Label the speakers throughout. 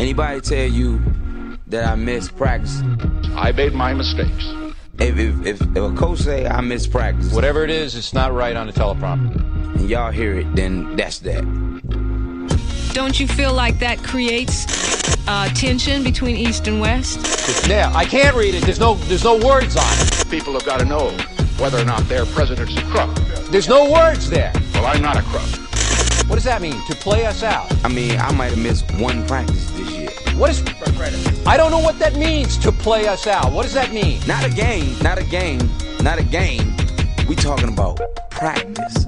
Speaker 1: Anybody tell you that I miss practice?
Speaker 2: I made my mistakes.
Speaker 1: If, if, if, if a coach say I miss practice,
Speaker 3: Whatever it is, it's not right on the teleprompter.
Speaker 1: and y'all hear it, then that's that.
Speaker 4: Don't you feel like that creates uh, tension between East and West?
Speaker 3: Yeah. I can't read it. There's no there's no words on it.
Speaker 2: People have got to know whether or not their president's a crook.
Speaker 3: There's no words there.
Speaker 2: Well, I'm not a crook.
Speaker 3: What does that mean? To play us out?
Speaker 1: I mean, I might have missed one practice this year.
Speaker 3: What is I don't know what that means to play us out. What does that mean?
Speaker 1: Not a game, not a game, not a game. We talking about practice.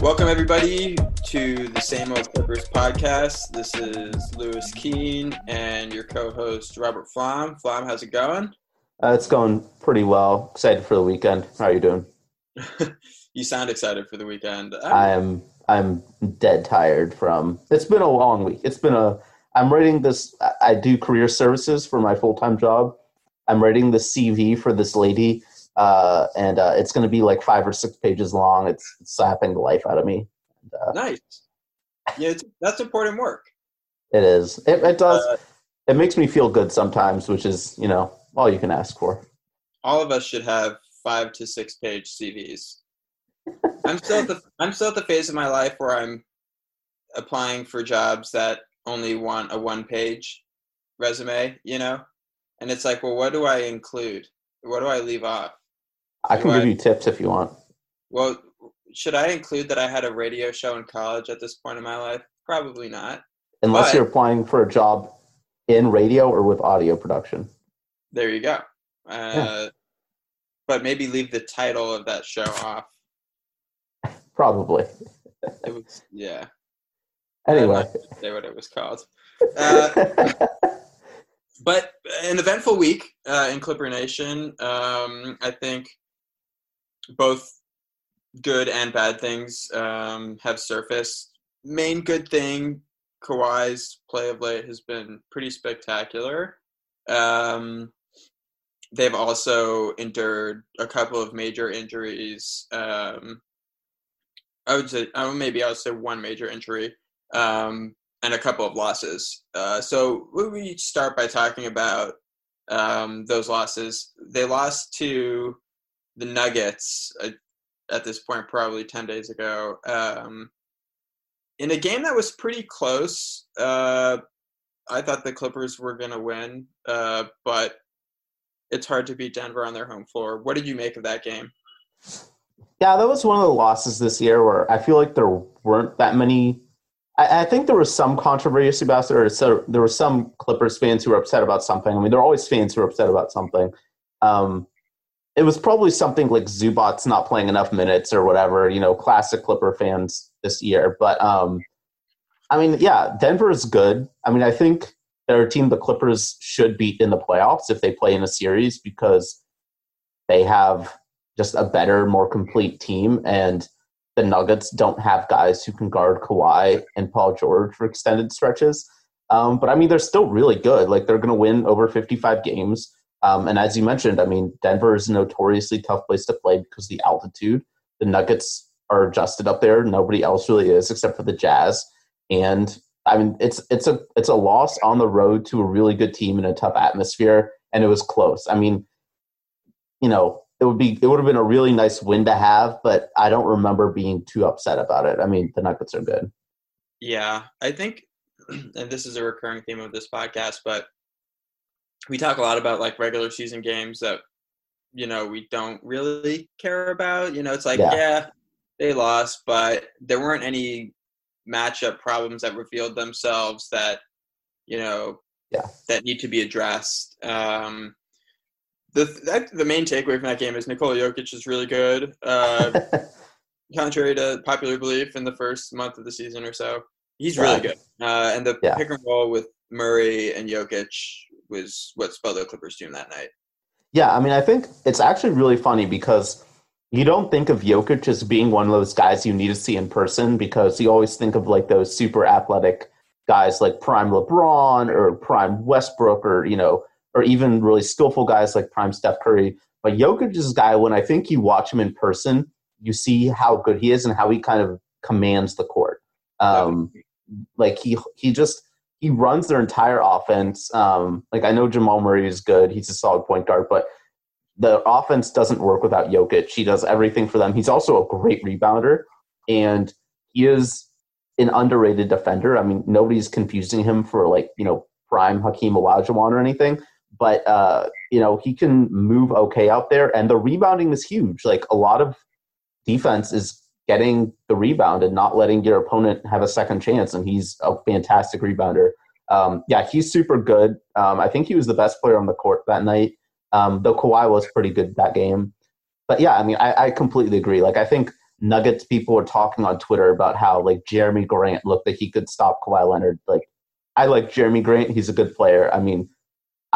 Speaker 5: Welcome everybody to the Same Old Clippers podcast. This is Lewis Keene and your co-host Robert Flom. Flom, how's it going?
Speaker 6: Uh, it's going pretty well. Excited for the weekend. How are you doing?
Speaker 5: you sound excited for the weekend.
Speaker 6: I am. I'm dead tired from. It's been a long week. It's been a. I'm writing this. I- do career services for my full time job. I'm writing the CV for this lady, uh, and uh, it's going to be like five or six pages long. It's, it's sapping the life out of me.
Speaker 5: nice. Yeah, it's, that's important work.
Speaker 6: It is. It, it does.
Speaker 5: Uh,
Speaker 6: it makes me feel good sometimes, which is you know all you can ask for.
Speaker 5: all of us should have five to six page CVs. I'm still at the I'm still at the phase of my life where I'm applying for jobs that only want a one page resume, you know? And it's like, well, what do I include? What do I leave off?
Speaker 6: I can
Speaker 5: Right.
Speaker 6: give you tips if you want.
Speaker 5: Well, should I include that I had a radio show in college at this point in my life? Probably not.
Speaker 6: Unless
Speaker 5: But-
Speaker 6: you're applying for a job in radio or with audio production.
Speaker 5: There you go. Uh, But maybe leave the title of that show off.
Speaker 6: Probably.
Speaker 5: It was yeah.
Speaker 6: Anyway.
Speaker 5: Say what it was called. Uh, but an eventful week uh, in Clipper Nation. Um, I think both good and bad things um, have surfaced. Main good thing, Kawhi's play of late has been pretty spectacular. Um, they've also endured a couple of major injuries. Um, I would say, uh, maybe I would say one major injury um, and a couple of losses. Uh, so we- start by talking about um, those losses. They lost to the Nuggets uh, at this point, probably ten days ago, um, in a game that was pretty close. Uh, I thought the Clippers were going to win, uh, but it's hard to beat Denver on their home floor. What did you make of that game?
Speaker 6: Yeah, that was one of the losses this year where I feel like there weren't that many. I, I think there was some controversy about it, or so there were some Clippers fans who were upset about something. I mean, there are always fans who are upset about something. Um, it was probably something like Zubac's not playing enough minutes or whatever, you know, classic Clipper fans this year. But um, I mean, yeah, Denver is good. I mean, I think they're a team the Clippers should beat in the playoffs if they play in a series because they have just a better, more complete team. And the Nuggets don't have guys who can guard Kawhi and Paul George for extended stretches. Um, but I mean, they're still really good. Like they're going to win over 55 games. Um, and as you mentioned, I mean, Denver is a notoriously tough place to play because the altitude. The Nuggets are adjusted up there. Nobody else really is except for the Jazz. And I mean, it's it's a it's a loss on the road to a really good team in a tough atmosphere, and it was close. I mean, you know, it would be it would have been a really nice win to have, but I don't remember being too upset about it. I mean, the Nuggets are good.
Speaker 5: Yeah, I think, and this is a recurring theme of this podcast, but we talk a lot about like regular season games that you know we don't really care about. You know, it's like
Speaker 6: Yeah.
Speaker 5: yeah, they lost, but there weren't any matchup problems that revealed themselves that you know
Speaker 6: Yeah.
Speaker 5: that need to be addressed. Um, the that, the main takeaway from that game is Nikola Jokic is really good. Uh, contrary to popular belief in the first month of the season or so. He's really good. Uh, and the
Speaker 6: Yeah.
Speaker 5: pick and roll with Murray and Jokic was what spelled the Clippers doing that night.
Speaker 6: Yeah, I mean, I think it's actually really funny because you don't think of Jokic as being one of those guys you need to see in person because you always think of like those super athletic guys like prime LeBron or prime Westbrook or you know or even really skillful guys like prime Steph Curry. But Jokic is a guy when I think you watch him in person, you see how good he is and how he kind of commands the court. Um, like he he just he runs their entire offense. Um, like I know Jamal Murray is good; he's a solid point guard, but the offense doesn't work without Jokic. He does everything for them. He's also a great rebounder, and he is an underrated defender. I mean, nobody's confusing him for like you know prime Hakeem Olajuwon or anything, but uh, you know he can move okay out there, and the rebounding is huge. Like a lot of defense is getting the rebound and not letting your opponent have a second chance, and he's a fantastic rebounder. Um, yeah, he's super good. Um, I think he was the best player on the court that night. Um, though Kawhi was pretty good that game. But yeah, I mean, I, I completely agree. Like, I think Nuggets people were talking on Twitter about how like Jerami Grant looked like he could stop Kawhi Leonard. Like, I like Jerami Grant; he's a good player. I mean,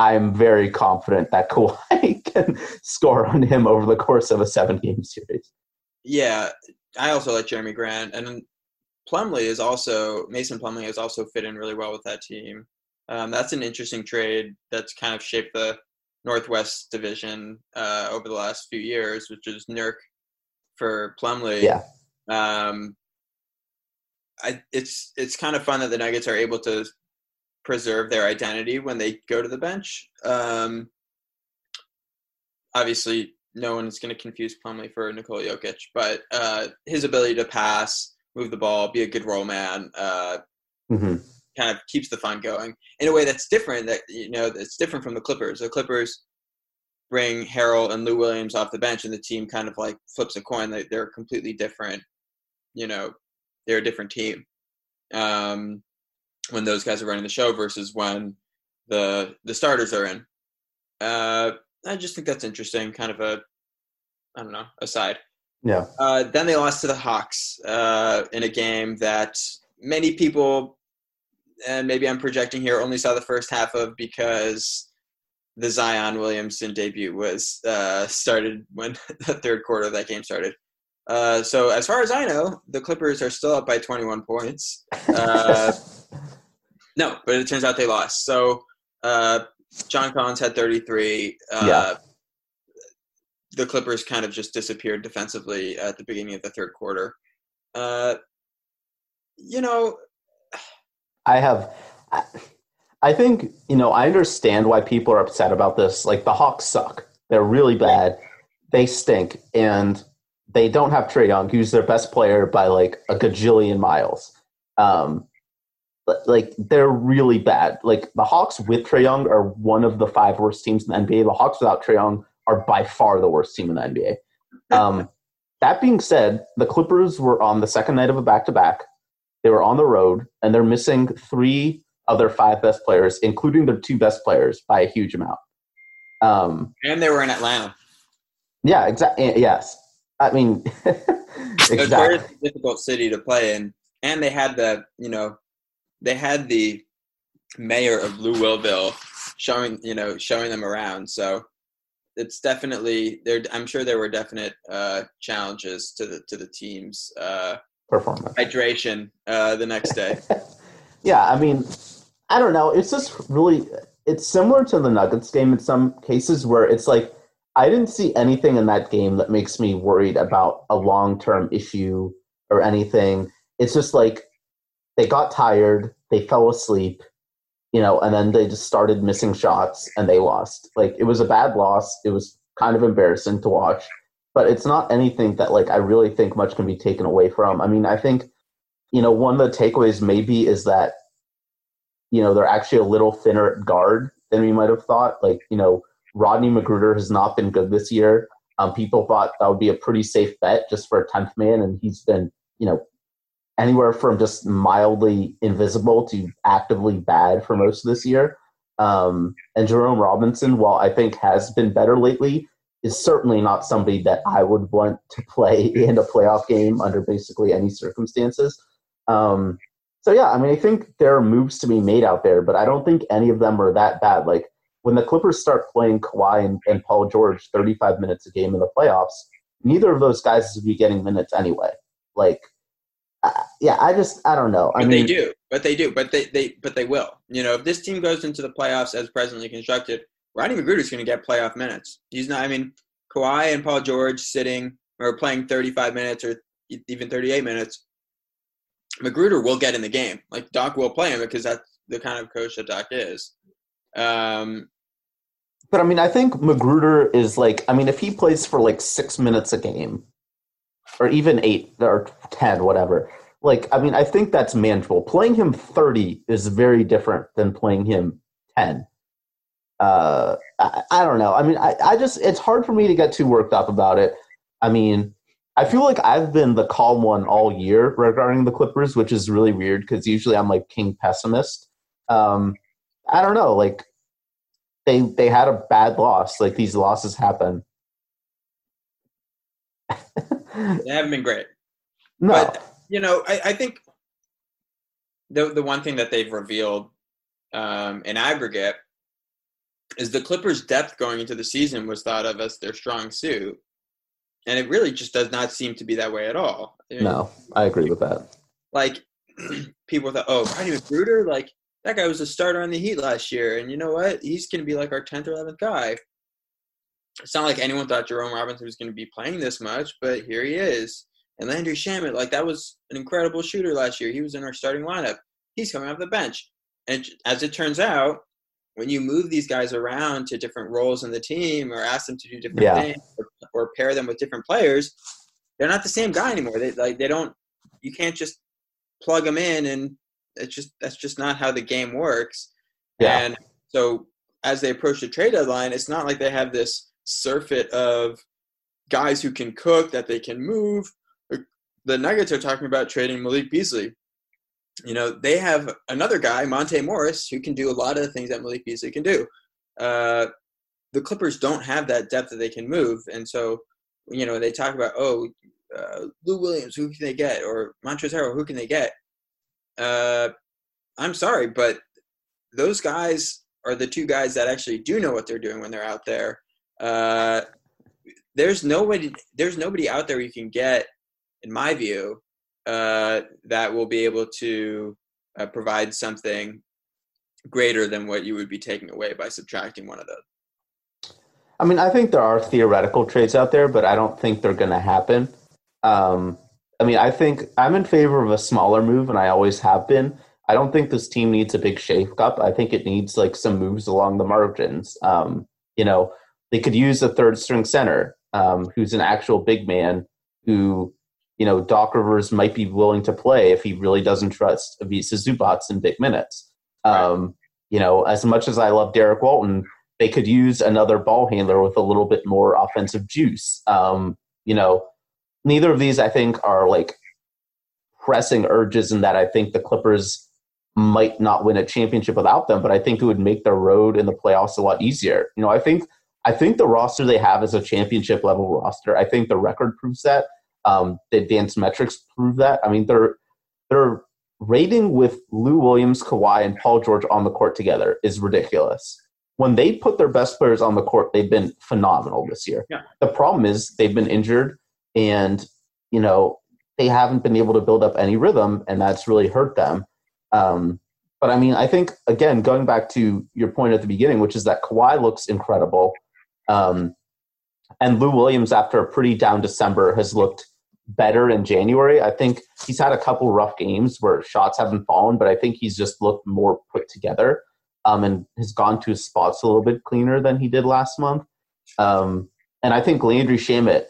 Speaker 6: I'm very confident that Kawhi can score on him over the course of a seven-game series.
Speaker 5: Yeah, I also like Jerami Grant, and Plumlee is also Mason Plumlee has also fit in really well with that team. Um, that's an interesting trade that's kind of shaped the Northwest Division uh, over the last few years, which is Nurk for Plumlee.
Speaker 6: Yeah.
Speaker 5: Um, I, it's it's kind of fun that the Nuggets are able to preserve their identity when they go to the bench. Um, obviously, no one is going to confuse Plumlee for Nikola Jokic, but uh, his ability to pass, move the ball, be a good role man, uh,
Speaker 6: mm-hmm.
Speaker 5: kind of keeps the fun going in a way that's different. That you know, it's different from the Clippers. The Clippers bring Harrell and Lou Williams off the bench, and the team kind of like flips a coin. They, they're completely different. You know, they're a different team um, when those guys are running the show versus when the the starters are in. Uh, I just think that's interesting. Kind of a, I don't know, aside.
Speaker 6: Yeah.
Speaker 5: Uh, then they lost to the Hawks uh, in a game that many people, and maybe I'm projecting here, only saw the first half of because the Zion Williamson debut was uh, started when the third quarter of that game started. Uh, so as far as I know, the Clippers are still up by 21 points. Uh, no, but it turns out they lost. So uh, John Collins had 33. Uh,
Speaker 6: Yeah.
Speaker 5: The Clippers kind of just disappeared defensively at the beginning of the third quarter. Uh, you know,
Speaker 6: I have. I, I think you know. I understand why people are upset about this. Like the Hawks suck. They're really bad. They stink, and they don't have Trae Young, who's their best player by like a gajillion miles. Um, like they're really bad. Like the Hawks with Trae Young are one of the five worst teams in the NBA. The Hawks without Trae Young are by far the worst team in the NBA. Um, that being said, the Clippers were on the second night of a back to back. They were on the road, and they're missing three of their five best players, including their two best players, by a huge amount. Um,
Speaker 5: and they were in Atlanta.
Speaker 6: yeah, exactly. Yes, I mean,
Speaker 5: It's a very
Speaker 6: exactly.
Speaker 5: difficult city to play in, and they had the you know, they had the mayor of Louisville showing you know showing them around. So it's definitely there. I'm sure there were definite uh, challenges to the to the team's uh,
Speaker 6: Performance.
Speaker 5: hydration uh, the next day.
Speaker 6: Yeah, I mean, I don't know. It's just really, it's similar to the Nuggets game in some cases where it's like, I didn't see anything in that game that makes me worried about a long term issue or anything. It's just like they got tired, they fell asleep, you know, and then they just started missing shots and they lost. Like, it was a bad loss. It was kind of embarrassing to watch, but it's not anything that, like, I really think much can be taken away from. I mean, I think you know, one of the takeaways maybe is that, you know, they're actually a little thinner at guard than we might have thought. Like, you know, Rodney McGruder has not been good this year. Um, people thought that would be a pretty safe bet just for a 10th man, and he's been, you know, anywhere from just mildly invisible to actively bad for most of this year. Um, and Jerome Robinson, while I think has been better lately, is certainly not somebody that I would want to play in a playoff game under basically any circumstances. Um, so yeah, I mean, I think there are moves to be made out there, but I don't think any of them are that bad. Like when the Clippers start playing Kawhi and, and Paul George 35 minutes a game in the playoffs, neither of those guys is be getting minutes anyway. Like, uh, yeah, I just I don't know. I
Speaker 5: But
Speaker 6: mean,
Speaker 5: they do. But they do. But they, they but they will. You know, if this team goes into the playoffs as presently constructed, Rodney McGruder's going to get playoff minutes. He's not. I mean, Kawhi and Paul George sitting or playing 35 minutes or even 38 minutes. McGruder will get in the game. Like Doc will play him because that's the kind of coach that Doc is. Um,
Speaker 6: but I mean, I think McGruder is like, I mean, if he plays for like six minutes a game, or even eight or ten, whatever. Like, I mean, I think that's manageable. Playing him thirty is very different than playing him ten. Uh, I, I don't know. I mean, I, I just it's hard for me to get too worked up about it. I mean, I feel like I've been the calm one all year regarding the Clippers, which is really weird because usually I'm like king pessimist. Um, I don't know, like they they had a bad loss. Like these losses happen.
Speaker 5: they haven't been great.
Speaker 6: No,
Speaker 5: but you know, I, I think the the one thing that they've revealed um, in aggregate is the Clippers' depth going into the season was thought of as their strong suit, and it really just does not seem to be that way at all.
Speaker 6: I mean, no, I agree with that.
Speaker 5: Like people thought, oh, Rodney McGruder, like that guy was a starter on the Heat last year, and you know what? He's going to be like our tenth or eleventh guy. It's not like anyone thought Jerome Robinson was going to be playing this much, but here he is. And Landry Shamet, like that was an incredible shooter last year. He was in our starting lineup. He's coming off the bench, and as it turns out, when you move these guys around to different roles in the team or ask them to do different yeah. things or, or, pair them with different players, they're not the same guy anymore. They like they don't. You can't just plug them in and it's just that's just not how the game works. Yeah. And so as they approach the trade deadline, it's not like they have this surfeit of guys who can cook that they can move. The Nuggets are talking about trading Malik Beasley. You know, they have another guy, Monte Morris, who can do a lot of the things that Malik Beasley can do. Uh, the Clippers don't have that depth that they can move, and so you know they talk about oh, uh, Lou Williams, who can they get, or Montrezl who can they get? uh, I'm sorry, but those guys are the two guys that actually do know what they're doing when they're out there. Uh, there's nobody. There's nobody out there you can get, in my view, uh, that will be able to uh, provide something greater than what you would be taking away by subtracting one of those.
Speaker 6: I mean, I think there are theoretical trades out there, but I don't think they're going to happen. Um, I mean, I think I'm in favor of a smaller move, and I always have been. I don't think this team needs a big shake up. I think it needs like some moves along the margins. Um, you know, they could use a third string center um, who's an actual big man who, you know, Doc Rivers might be willing to play if he really doesn't trust Ivica Zubac in big minutes. Um, right. You know, as much as I love Derrick Walton, they could use another ball handler with a little bit more offensive juice. Um, you know, neither of these I think are like pressing urges in that I think the Clippers might not win a championship without them, but I think it would make their road in the playoffs a lot easier. You know, I think I think the roster they have is a championship level roster. I think the record proves that. Um, the advanced metrics prove that. I mean, they're they're rating with Lou Williams, Kawhi, and Paul George on the court together is ridiculous. When they put their best players on the court, they've been phenomenal this year. Yeah. The problem is they've been injured and you know they haven't been able to build up any rhythm, and that's really hurt them. Um, but I mean, I think again, going back to your point at the beginning, which is that Kawhi looks incredible, um, and Lou Williams, after a pretty down December, has looked better in January. I think he's had a couple rough games where shots haven't fallen, but I think he's just looked more put together um, and has gone to his spots a little bit cleaner than he did last month. Um, and I think Landry Shamet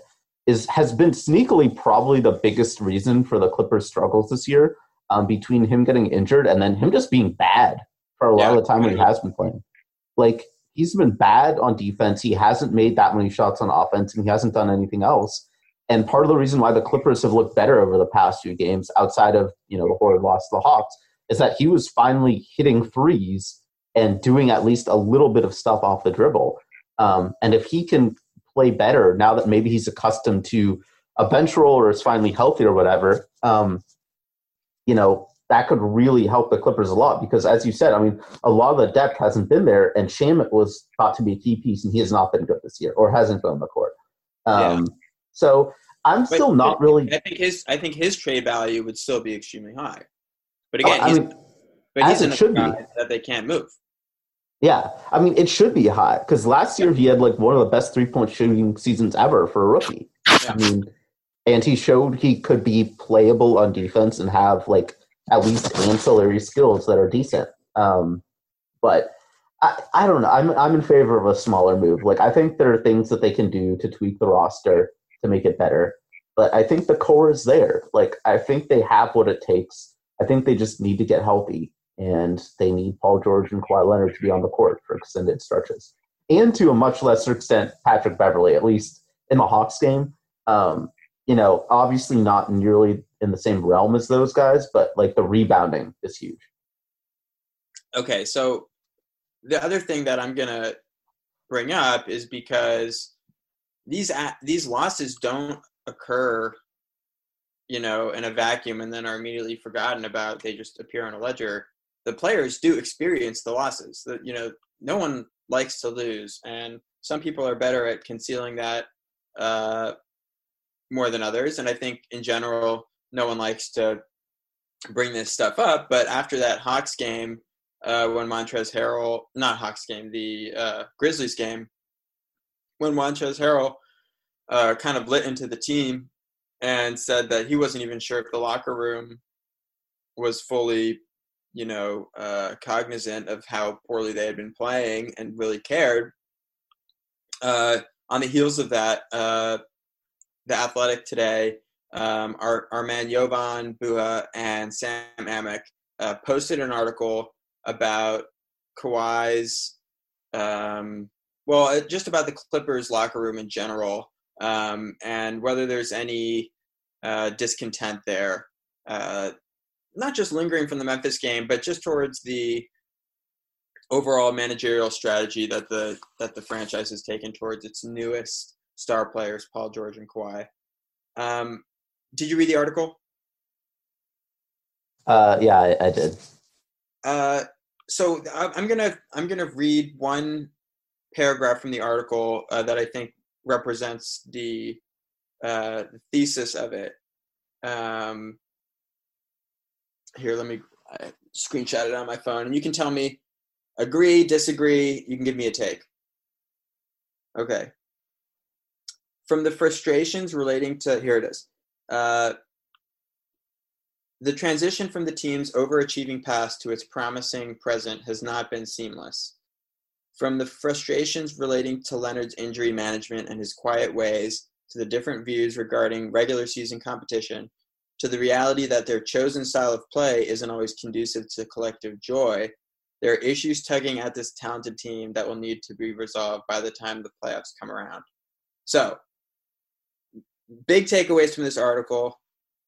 Speaker 6: is has been sneakily probably the biggest reason for the Clippers' struggles this year. Um, between him getting injured and then him just being bad for a lot yeah, of the time when he has been playing. Like he's been bad on defense. He hasn't made that many shots on offense, and he hasn't done anything else. And part of the reason why the Clippers have looked better over the past few games, outside of you know the horrid loss to the Hawks, is that he was finally hitting threes and doing at least a little bit of stuff off the dribble. Um, and if he can play better now that maybe he's accustomed to a bench role or is finally healthy or whatever. Um, you know, that could really help the Clippers a lot because, as you said, I mean, a lot of the depth hasn't been there, and Shamet was thought to be a key piece, and he has not been good this year or hasn't been on the court. Um, yeah. So I'm still not really.
Speaker 5: I think his I think his trade value would still be extremely high, but again,
Speaker 6: oh, I mean,
Speaker 5: but he's in should be. that they can't move.
Speaker 6: Yeah, I mean, it should be high because last year he had like one of the best three point shooting seasons ever for a rookie. Yeah. I mean, and he showed he could be playable on defense and have like at least ancillary skills that are decent. Um, but I, I don't know. I'm I'm in favor of a smaller move. Like I think there are things that they can do to tweak the roster to make it better. But I think the core is there. Like I think they have what it takes. I think they just need to get healthy, and they need Paul George and Kawhi Leonard to be on the court for extended stretches, and to a much lesser extent, Patrick Beverley, at least in the Hawks game. Um, you know, obviously not nearly in the same realm as those guys, but like the rebounding is huge.
Speaker 5: Okay, so the other thing that I'm gonna bring up is because these these losses don't occur, you know, in a vacuum and then are immediately forgotten about. They just appear on a ledger. The players do experience the losses. That you know, no one likes to lose, and some people are better at concealing that uh, more than others. And I think in general, no one likes to bring this stuff up. But after that Hawks game, uh, when Montrezl Harrell, not Hawks game, the uh, Grizzlies game, when Montrezl Harrell uh, kind of lit into the team and said that he wasn't even sure if the locker room was fully, you know, uh, cognizant of how poorly they had been playing and really cared. Uh, on the heels of that, uh, the Athletic today, um, our, our man Jovan Buha and Sam Amick uh, posted an article about Kawhi's, um, well, just about the Clippers locker room in general, um, and whether there's any uh, discontent there. Uh, not just lingering from the Memphis game, but just towards the overall managerial strategy that the that the franchise has taken towards its newest star players, Paul George and Kawhi. Um, did you read the article?
Speaker 6: Uh, yeah, I, I did.
Speaker 5: Uh, so I'm gonna I'm gonna read one paragraph from the article uh, that I think represents the, uh, the thesis of it. Um, here, let me screenshot it on my phone, and you can tell me agree, disagree. You can give me a take. Okay. From the frustrations relating to here it is. Uh, the transition from the team's overachieving past to its promising present has not been seamless. From the frustrations relating to Leonard's injury management and his quiet ways, to the different views regarding regular season competition, to the reality that their chosen style of play isn't always conducive to collective joy, there are issues tugging at this talented team that will need to be resolved by the time the playoffs come around. So, big takeaways from this article.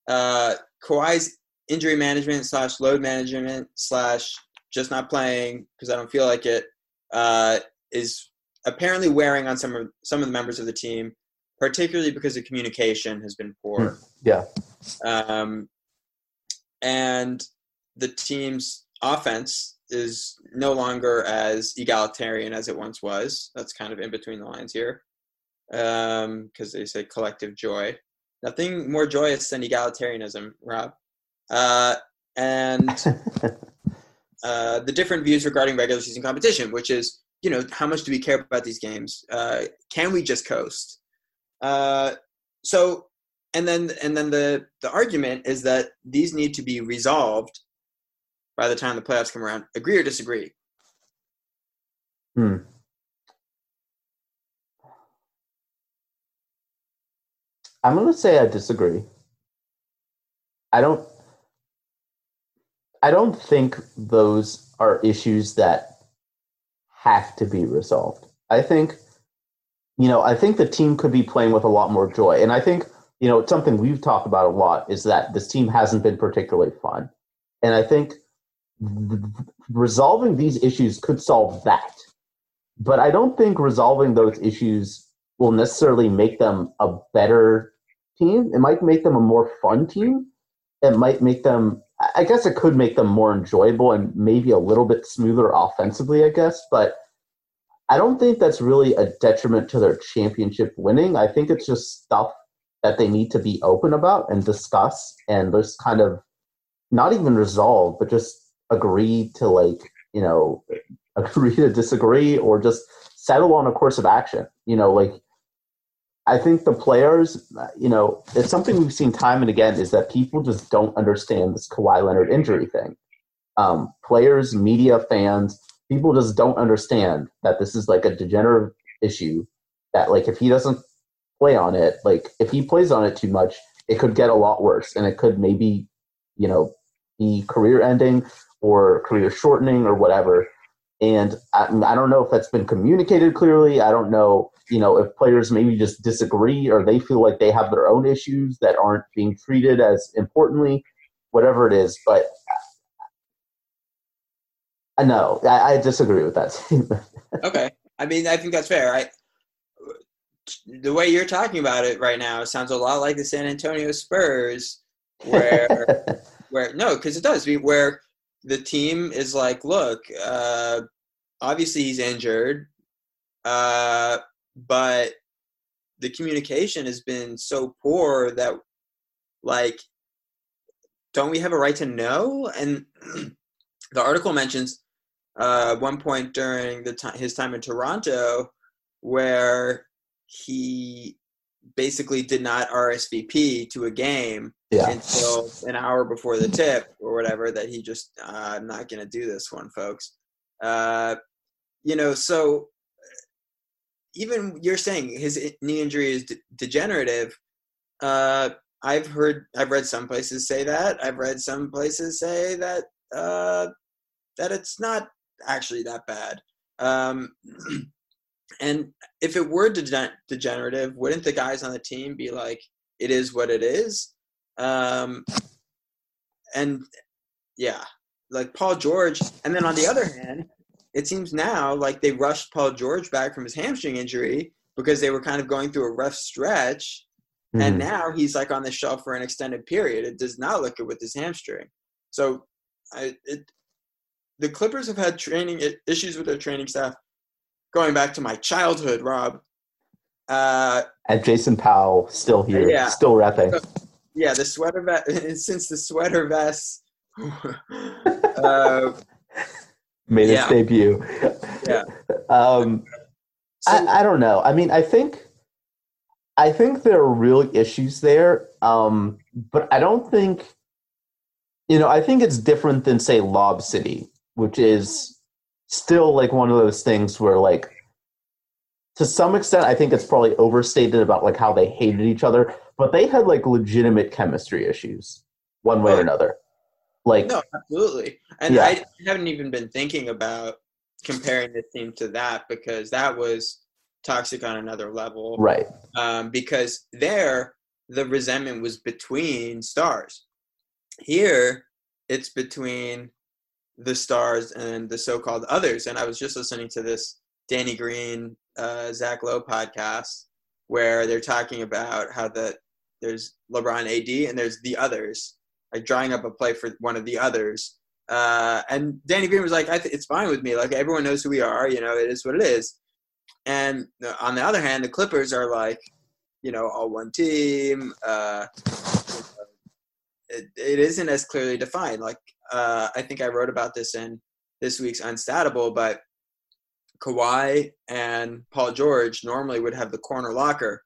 Speaker 5: Uh, Kawhi's injury management slash load management slash just not playing because I don't feel like it uh, is apparently wearing on some of some of the members of the team, particularly because the communication has been poor.
Speaker 6: Hmm. Yeah.
Speaker 5: Um, and the team's offense is no longer as egalitarian as it once was. That's kind of in between the lines here, because um, they say collective joy. Nothing more joyous than egalitarianism, Rob. Uh, and uh, the different views regarding regular season competition, which is, you know, how much do we care about these games? Uh, can we just coast? Uh, so, and then and then the the argument is that these need to be resolved by the time the playoffs come around. Agree or disagree?
Speaker 6: Hmm. I'm going to say I disagree. I don't I don't think those are issues that have to be resolved. I think you know, I think the team could be playing with a lot more joy. And I think, you know, something we've talked about a lot is that this team hasn't been particularly fun. And I think resolving these issues could solve that. But I don't think resolving those issues will necessarily make them a better team. It might make them a more fun team. It might make them, I guess it could make them more enjoyable and maybe a little bit smoother offensively, I guess. But I don't think that's really a detriment to their championship winning. I think it's just stuff that they need to be open about and discuss and just kind of not even resolve, but just agree to like you know agree to disagree or just settle on a course of action you know like i think the players you know it's something we've seen time and again is that people just don't understand this Kawhi Leonard injury thing um, players, media, fans, people just don't understand that this is like a degenerative issue. That like if he doesn't play on it, like if he plays on it too much, it could get a lot worse, and it could maybe, you know, be career ending or career shortening or whatever. And I, I don't know if that's been communicated clearly. I don't know, you know, if players maybe just disagree or they feel like they have their own issues that aren't being treated as importantly, whatever it is. But I know I, I disagree with that statement.
Speaker 5: okay, I mean I think that's fair. I the way you're talking about it right now sounds a lot like the San Antonio Spurs, where where no, because it does. Where the team is like, look, uh, obviously he's injured, uh, but the communication has been so poor that, like, don't we have a right to know? And the article mentions uh, one point during the time his time in Toronto where he basically did not RSVP to a game yeah. until an hour before the tip or whatever that he just uh, I'm not going to do this one, folks. Uh, you know, so even you're saying his knee injury is de- degenerative. Uh, I've heard, I've read some places say that. I've read some places say that uh, that it's not actually that bad. Um, and if it were de- degenerative, wouldn't the guys on the team be like, "It is what it is"? Um, and yeah, like Paul George. And then on the other hand, it seems now like they rushed Paul George back from his hamstring injury because they were kind of going through a rough stretch. Mm-hmm. And now he's like on the shelf for an extended period. It does not look good with his hamstring. So I, it, the Clippers have had training issues with their training staff going back to my childhood, Rob. Uh,
Speaker 6: and Jasen Powell still here, yeah. still repping.
Speaker 5: Yeah, the sweater vest. Since the sweater vest uh,
Speaker 6: made yeah. its debut.
Speaker 5: Yeah.
Speaker 6: Um, so, I, I don't know. I mean, I think, I think there are real issues there, um, but I don't think. You know, I think it's different than say Lob City, which is still like one of those things where like to some extent i think it's probably overstated about like how they hated each other but they had like legitimate chemistry issues one way oh, or another. Like
Speaker 5: no absolutely. And yeah. i haven't even been thinking about comparing this team to that because that was toxic on another level.
Speaker 6: Right.
Speaker 5: Um, because there the resentment was between stars. Here it's between the stars and the so-called others. And I was just listening to this Danny Green, uh, Zach Lowe podcast where they're talking about how the there's LeBron AD and there's the others, like drawing up a play for one of the others. Uh, and Danny Green was like, th- it's fine with me. Like everyone knows who we are. You know, it is what it is. And on the other hand, the Clippers are like, you know, all one team. Uh, it, it isn't as clearly defined. Like uh, I think I wrote about this in this week's Unstatable, but Kawhi and Paul George normally would have the corner locker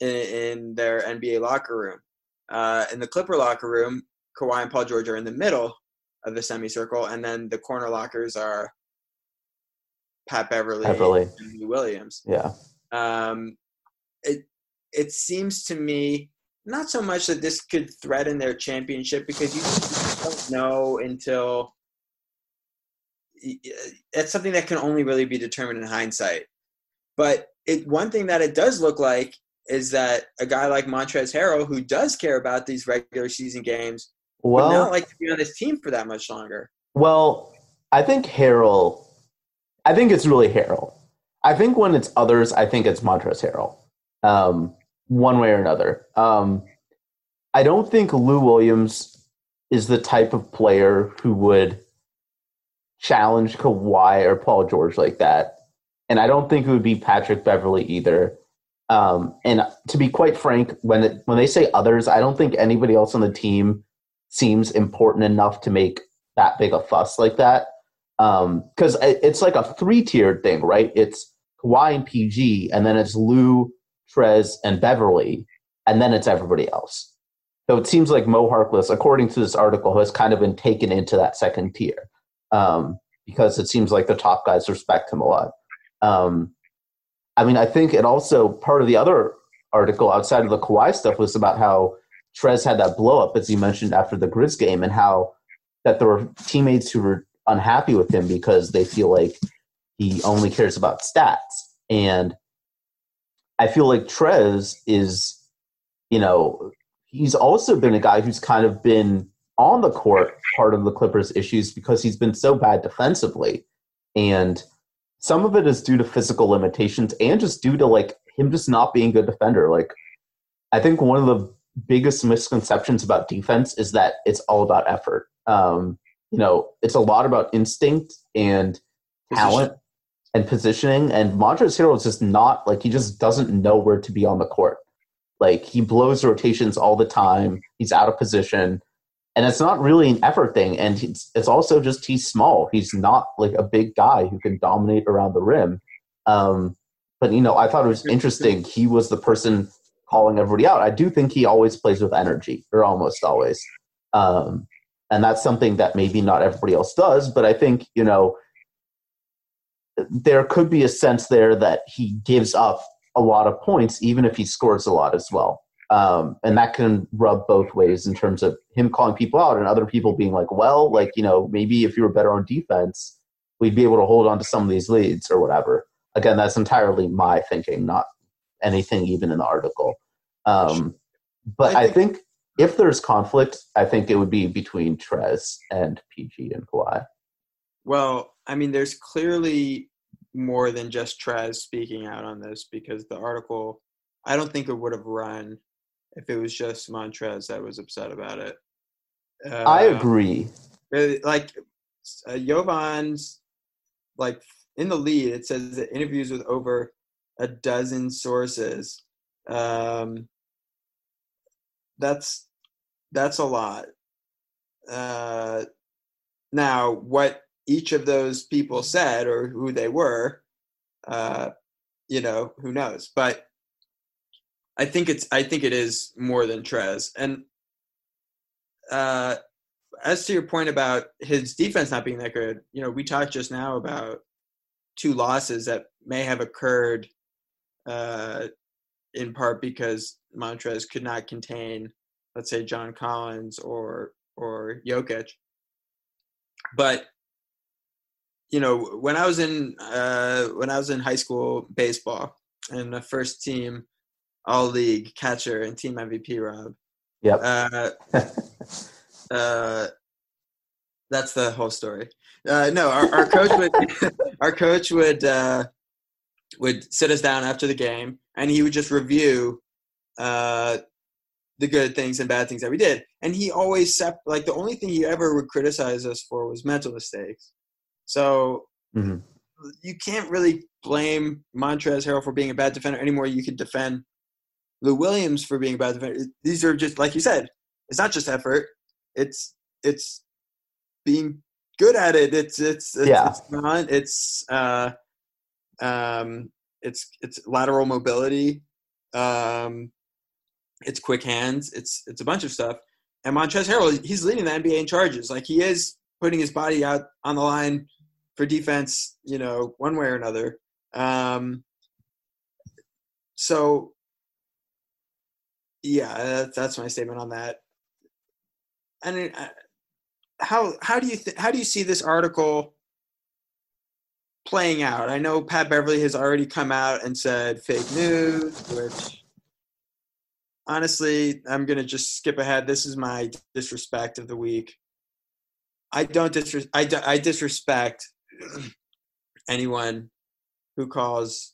Speaker 5: in, in their NBA locker room. Uh, in the Clipper locker room, Kawhi and Paul George are in the middle of the semicircle, and then the corner lockers are Pat Beverly,
Speaker 6: Beverley.
Speaker 5: and Lou Williams.
Speaker 6: Yeah.
Speaker 5: Um, it it seems to me not so much that this could threaten their championship because you don't know until it's something that can only really be determined in hindsight. But it one thing that it does look like is that a guy like Montrezl Harrell, who does care about these regular season games, well, would not like to be on this team for that much longer.
Speaker 6: Well, I think Harrell. I think it's really Harrell. I think when it's others, I think it's Montrezl Harrell. Um, one way or another. Um, I don't think Lou Williams is the type of player who would challenge Kawhi or Paul George like that. And I don't think it would be Patrick Beverley either. Um, and to be quite frank, when it, when they say others, I don't think anybody else on the team seems important enough to make that big a fuss like that. Because um, it's like a three tiered thing, right? It's Kawhi and PG, and then it's Lou, Trez, and Beverley, and then it's everybody else. So it seems like Mo Harkless, according to this article, has kind of been taken into that second tier um, because it seems like the top guys respect him a lot. Um, I mean, I think it also part of the other article outside of the Kawhi stuff was about how Trez had that blow up, as you mentioned after the Grizz game, and how that there were teammates who were unhappy with him because they feel like he only cares about stats. And I feel like Trez is, you know, he's also been a guy who's kind of been on the court part of the Clippers' issues because he's been so bad defensively. And some of it is due to physical limitations and just due to like him just not being a good defender. Like I think one of the biggest misconceptions about defense is that it's all about effort. Um, you know, it's a lot about instinct and talent and positioning. And Montrezl Harrell is just not like he just doesn't know where to be on the court. Like he blows rotations all the time. He's out of position and it's not really an effort thing. And it's, it's also just he's small. He's not like a big guy who can dominate around the rim. Um, but you know i thought it was interesting. He was the person calling everybody out. I do think he always plays with energy or almost always. Um, and that's something that maybe not everybody else does but i think you know there could be a sense there that he gives up a lot of points even if he scores a lot as well um, and that can rub both ways in terms of him calling people out and other people being like, well, like, you know, maybe if you were better on defense, we'd be able to hold on to some of these leads or whatever. Again, that's entirely my thinking, not anything even in the article. Um, but I think, I think, if there's conflict, I think it would be between Trez and PG and Kawhi.
Speaker 5: Well, I mean, there's clearly more than just Trez speaking out on this because the article, I don't think it would have run if it was just Montrez that was upset about it.
Speaker 6: Uh, I agree.
Speaker 5: Like uh, Jovan's like in the lead. It says that interviews with over a dozen sources. Um, that's that's a lot. Uh, now, what each of those people said or who they were, uh, you know, who knows? But I think it's I think it is more than Trez. And uh, as to your point about his defense not being that good, you know, we talked just now about two losses that may have occurred uh, in part because Montrez could not contain, let's say, John Collins or or Jokic. But you know, when I was in uh, when I was in high school baseball and the first team all league catcher and team MVP, Rob.
Speaker 6: Yep.
Speaker 5: Uh, uh, that's the whole story. Uh, no, our, our coach would our coach would uh, would sit us down after the game, and he would just review uh, the good things and bad things that we did. And he always sep- like the only thing he ever would criticize us for was mental mistakes. So mm-hmm. you can't really blame Montrez Harrell for being a bad defender anymore. You can defend Lou Williams for being a bad defender. These are just like you said. It's not just effort. It's it's being good at it. It's it's it's,
Speaker 6: yeah.
Speaker 5: it's not. It's uh, um, it's it's lateral mobility. Um, it's quick hands. It's it's a bunch of stuff. And Montrezl Harrell, he's leading the NBA in charges. Like he is putting his body out on the line for defense. You know, one way or another. Um, so yeah, that's my statement on that. And how how do you th- how do you see this article playing out? I know Pat Beverley has already come out and said fake news, which honestly, I'm gonna just skip ahead. This is my disrespect of the week. I don't disres- I, d- I disrespect anyone who calls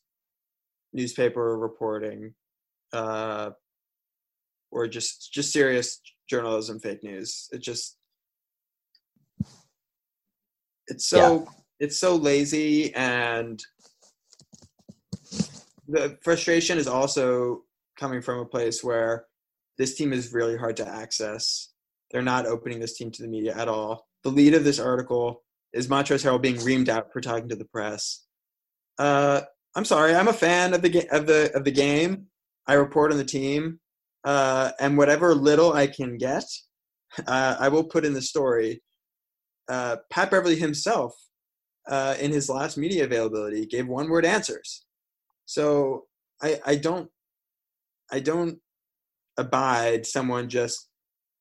Speaker 5: newspaper reporting uh, or just just serious journalism fake news it just it's so yeah. it's so lazy and the frustration is also coming from a place where this team is really hard to access they're not opening this team to the media at all the lead of this article is Montrezl Harrell being reamed out for talking to the press. Uh, I'm sorry, I'm a fan of the ga- of the of the game. I report on the team. Uh, and whatever little I can get, uh, I will put in the story. Uh, Pat Beverley himself, uh, in his last media availability, gave one-word answers. So I, I don't, I don't abide someone just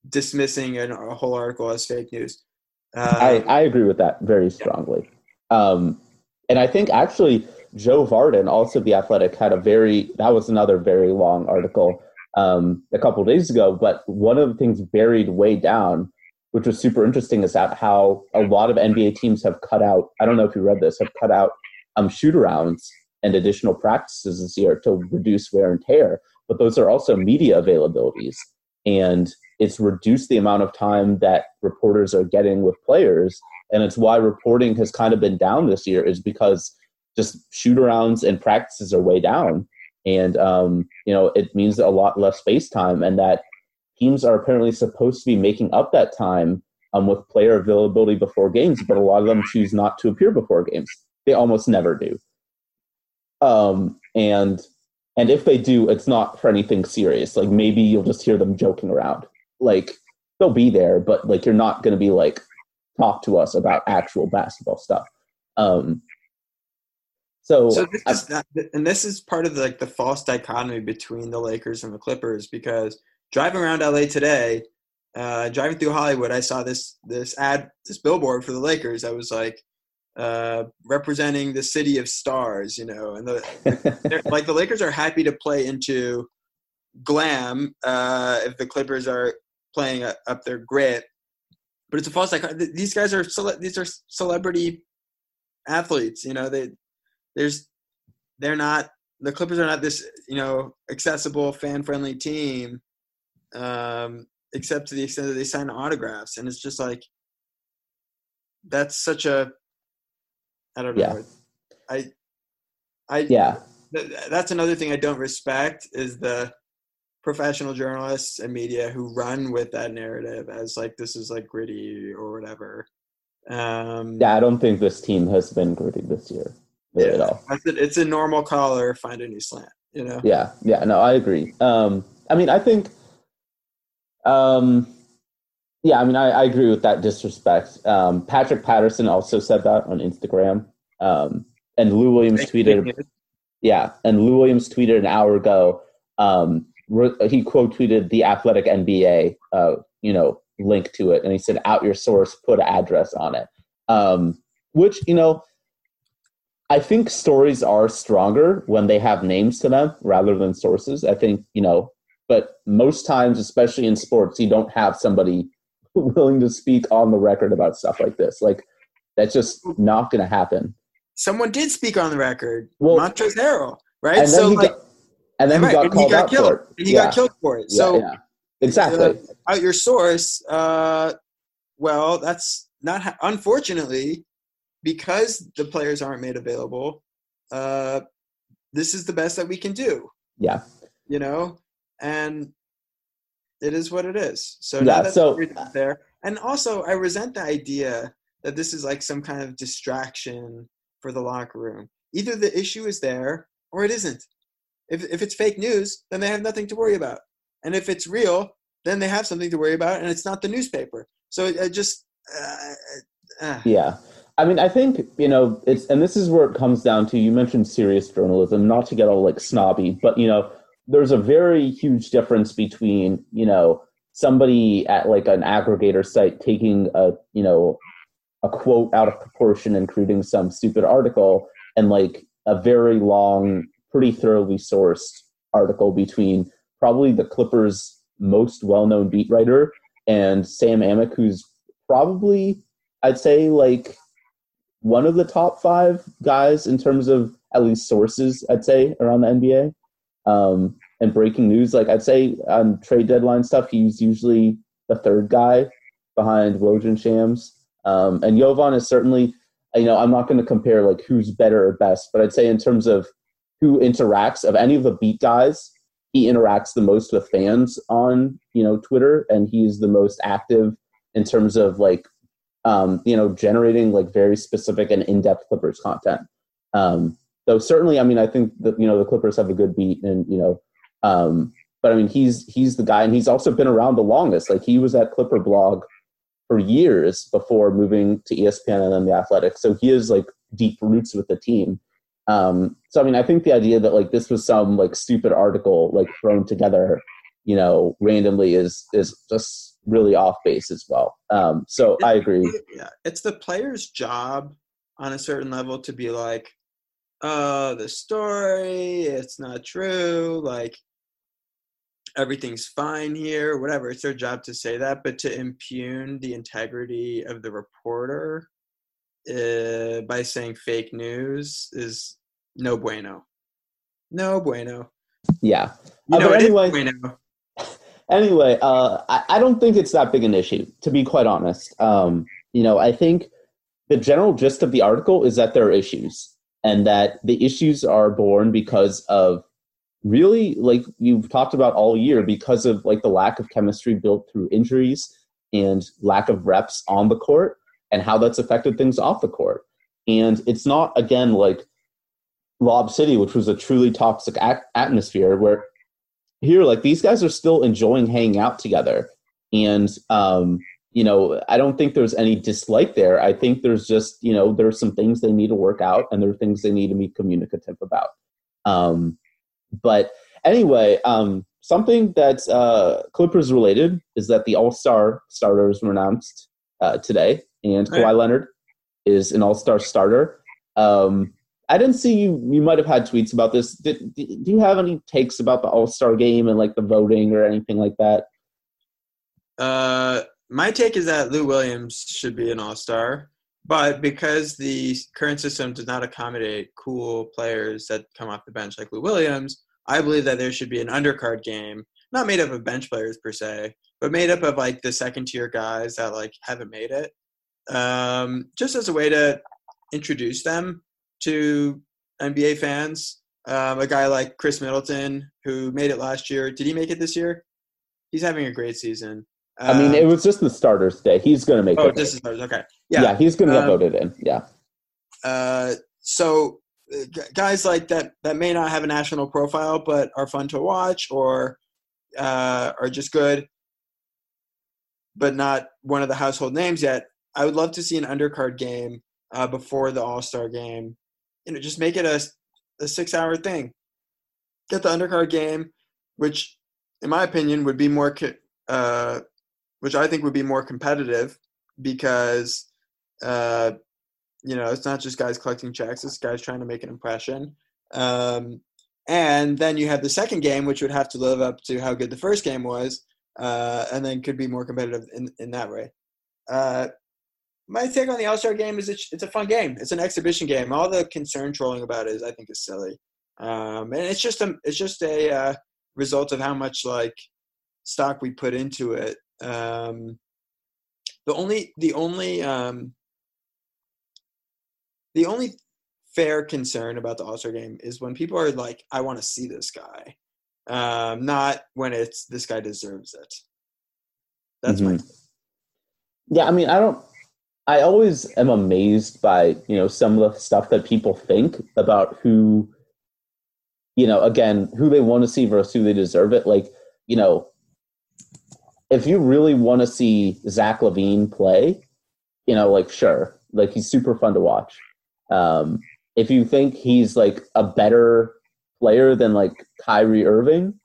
Speaker 5: dismissing an, a whole article as fake news.
Speaker 6: I,
Speaker 5: Um,
Speaker 6: I agree with that very strongly. Um, and I think actually Joe Vardon, also the Athletic, had a very that was another very long article um, a couple days ago. But one of the things buried way down, which was super interesting, is that how a lot of NBA teams have cut out. I don't know if you read this, have cut out um, shoot arounds and additional practices this year to reduce wear and tear. But those are also media availabilities, and it's reduced the amount of time that reporters are getting with players and it's why reporting has kind of been down this year is because just shoot arounds and practices are way down and um, you know it means a lot less space time and that teams are apparently supposed to be making up that time um, with player availability before games but a lot of them choose not to appear before games. They almost never do. Um, and and if they do it's not for anything serious. Like maybe you'll just hear them joking around. Like they'll be there but like you're not going to be like talk to us about actual basketball stuff. Um so,
Speaker 5: so this
Speaker 6: I-
Speaker 5: is not, and this is part of the, like the false dichotomy between the Lakers and the Clippers because driving around LA today, uh, driving through Hollywood, I saw this this ad, this billboard for the Lakers. I was like, uh, representing the city of stars, you know, and the like the Lakers are happy to play into glam uh, if the Clippers are playing up up their grit. But it's a false dichotomy. These guys are cele- these are celebrity athletes. You know, they there's they're not the Clippers are not this you know accessible fan friendly team, um, except to the extent that they sign autographs, and it's just like that's such a I don't know. I I
Speaker 6: yeah
Speaker 5: th- that's another thing I don't respect is the professional journalists and media who run with that narrative as like this is like gritty or whatever. Um,
Speaker 6: yeah i don't think this team has been gritty this year really at all
Speaker 5: that's it's a normal color. Find a new slant. You know.
Speaker 6: yeah yeah no i agree um i mean i think um yeah i mean i, I agree with that disrespect um patrick patterson also said that on instagram um and lou williams tweeted Yeah, and Lou Williams tweeted an hour ago. Um, re- he quote tweeted the Athletic NBA, uh, you know, link to it, and he said, "Out your source, put an address on it." Um, which you know, I think stories are stronger when they have names to them rather than sources. I think you know, but most times, especially in sports, you don't have somebody willing to speak on the record about stuff like this. Like that's just not going to happen.
Speaker 5: Someone did speak on the record.
Speaker 6: Well-
Speaker 5: Montrezl Harrell, right?
Speaker 6: And then
Speaker 5: so
Speaker 6: he
Speaker 5: like,
Speaker 6: got, and then
Speaker 5: right,
Speaker 6: he got called out
Speaker 5: killed.
Speaker 6: for it.
Speaker 5: And he
Speaker 6: yeah.
Speaker 5: got killed for it.
Speaker 6: Yeah,
Speaker 5: So
Speaker 6: yeah. exactly.
Speaker 5: uh, out your source. Uh, well, that's not ha- unfortunately because the players aren't made available. Uh, this is the best that we can do.
Speaker 6: yeah.
Speaker 5: You know, and it is what it is. So
Speaker 6: Yeah, so-
Speaker 5: there. And also, I resent the idea that this is like some kind of distraction for the locker room. Either the issue is there or it isn't. If if it's fake news, then they have nothing to worry about. And if it's real, then they have something to worry about, and it's not the newspaper. So it, it just. Uh, uh,
Speaker 6: Yeah. I mean, I think, you know, it's, and this is where it comes down to, you mentioned serious journalism, not to get all like snobby, but, you know, there's a very huge difference between, you know, somebody at like an aggregator site taking a, you know, a quote out of proportion and creating some stupid article and like a very long, pretty thoroughly sourced article between probably the Clippers' most well known beat writer and Sam Amick, who's probably I'd say like one of the top five guys in terms of at least sources. I'd say around the NBA um, and breaking news. Like I'd say on trade deadline stuff, he's usually the third guy behind Woj Shams. Um, and Jovan is certainly, you know, I'm not going to compare like who's better or best, but I'd say in terms of who interacts of any of the beat guys, he interacts the most with fans on you know Twitter, and he's the most active in terms of like um, you know generating like very specific and in-depth Clippers content. Um, though certainly, I mean, I think that you know the Clippers have a good beat, and you know, um, but I mean, he's he's the guy, and he's also been around the longest. Like he was at Clipper Blog for years before moving to ESPN and then the Athletic. So he has like deep roots with the team. Um, so I mean, I think the idea that like this was some like stupid article like thrown together, you know, randomly is is just really off base as well. Um, so I agree.
Speaker 5: Yeah, it's the player's job on a certain level to be like, "Oh, the story, it's not true. Like everything's fine here, whatever. It's their job to say that, but to impugn the integrity of the reporter uh, by saying fake news is no bueno. No bueno.
Speaker 6: Yeah.
Speaker 5: You
Speaker 6: Uh, but anyway,
Speaker 5: bueno.
Speaker 6: Anyway, uh, I, I don't think it's that big an issue, to be quite honest. Um, you know, I think the general gist of the article is that there are issues, and that the issues are born because of really, like you've talked about all year, because of like the lack of chemistry built through injuries and lack of reps on the court, and how that's affected things off the court. And it's not again like Lob City, which was a truly toxic atmosphere where here like these guys are still enjoying hanging out together. And um you know i don't think there's any dislike there. I think there's just you know there's some things they need to work out and there are things they need to be communicative about. Um but anyway um something that's uh clippers related is that the all-star starters were announced uh today. And
Speaker 5: Right.
Speaker 6: Kawhi leonard is an all-star starter. Um I didn't see you. You might have had tweets about this. Did, do you have any takes about the All Star game and like the voting or anything like that?
Speaker 5: Uh, my take is that Lou Williams should be an All Star, but because the current system does not accommodate cool players that come off the bench like Lou Williams, I believe that there should be an undercard game, not made up of bench players per se, but made up of like the second tier guys that like haven't made it, um, just as a way to introduce them to NBA fans. Um, a guy like Khris Middleton, who made it last year, did he make it this year? He's having a great season.
Speaker 6: I mean,
Speaker 5: Um,
Speaker 6: it was just the starters day. He's going to make
Speaker 5: Oh,
Speaker 6: it.
Speaker 5: this is ours. Okay.
Speaker 6: yeah.
Speaker 5: Yeah.
Speaker 6: he's going to get
Speaker 5: Um,
Speaker 6: voted in. Yeah.
Speaker 5: Uh, so uh, guys like that that may not have a national profile but are fun to watch or uh, are just good, but not one of the household names yet. I would love to see an undercard game uh, before the All Star game. You know, just make it a a six hour thing. Get the undercard game, which, in my opinion, would be more, uh, which I think would be more competitive because uh, you know it's not just guys collecting checks it's guys trying to make an impression um, and then you have the second game which would have to live up to how good the first game was uh, and then could be more competitive in, in that way uh, my take on the all-star game is it's, it's a fun game it's an exhibition game all the concern trolling about it is i think is silly um, and it's just a it's just a uh, result of how much like stock we put into it um, the only the only um, the only fair concern about the All Star game is when people are like, "I want to see this guy," um, not when it's this guy deserves it. That's my
Speaker 6: Mhm. Yeah. I mean, I don't. I always am amazed by you know some of the stuff that people think about who, you know, again, who they want to see versus who they deserve it. Like, you know, if you really want to see Zach LaVine play, you know, like sure, like he's super fun to watch. Um, if you think he's like a better player than like Kyrie Irving,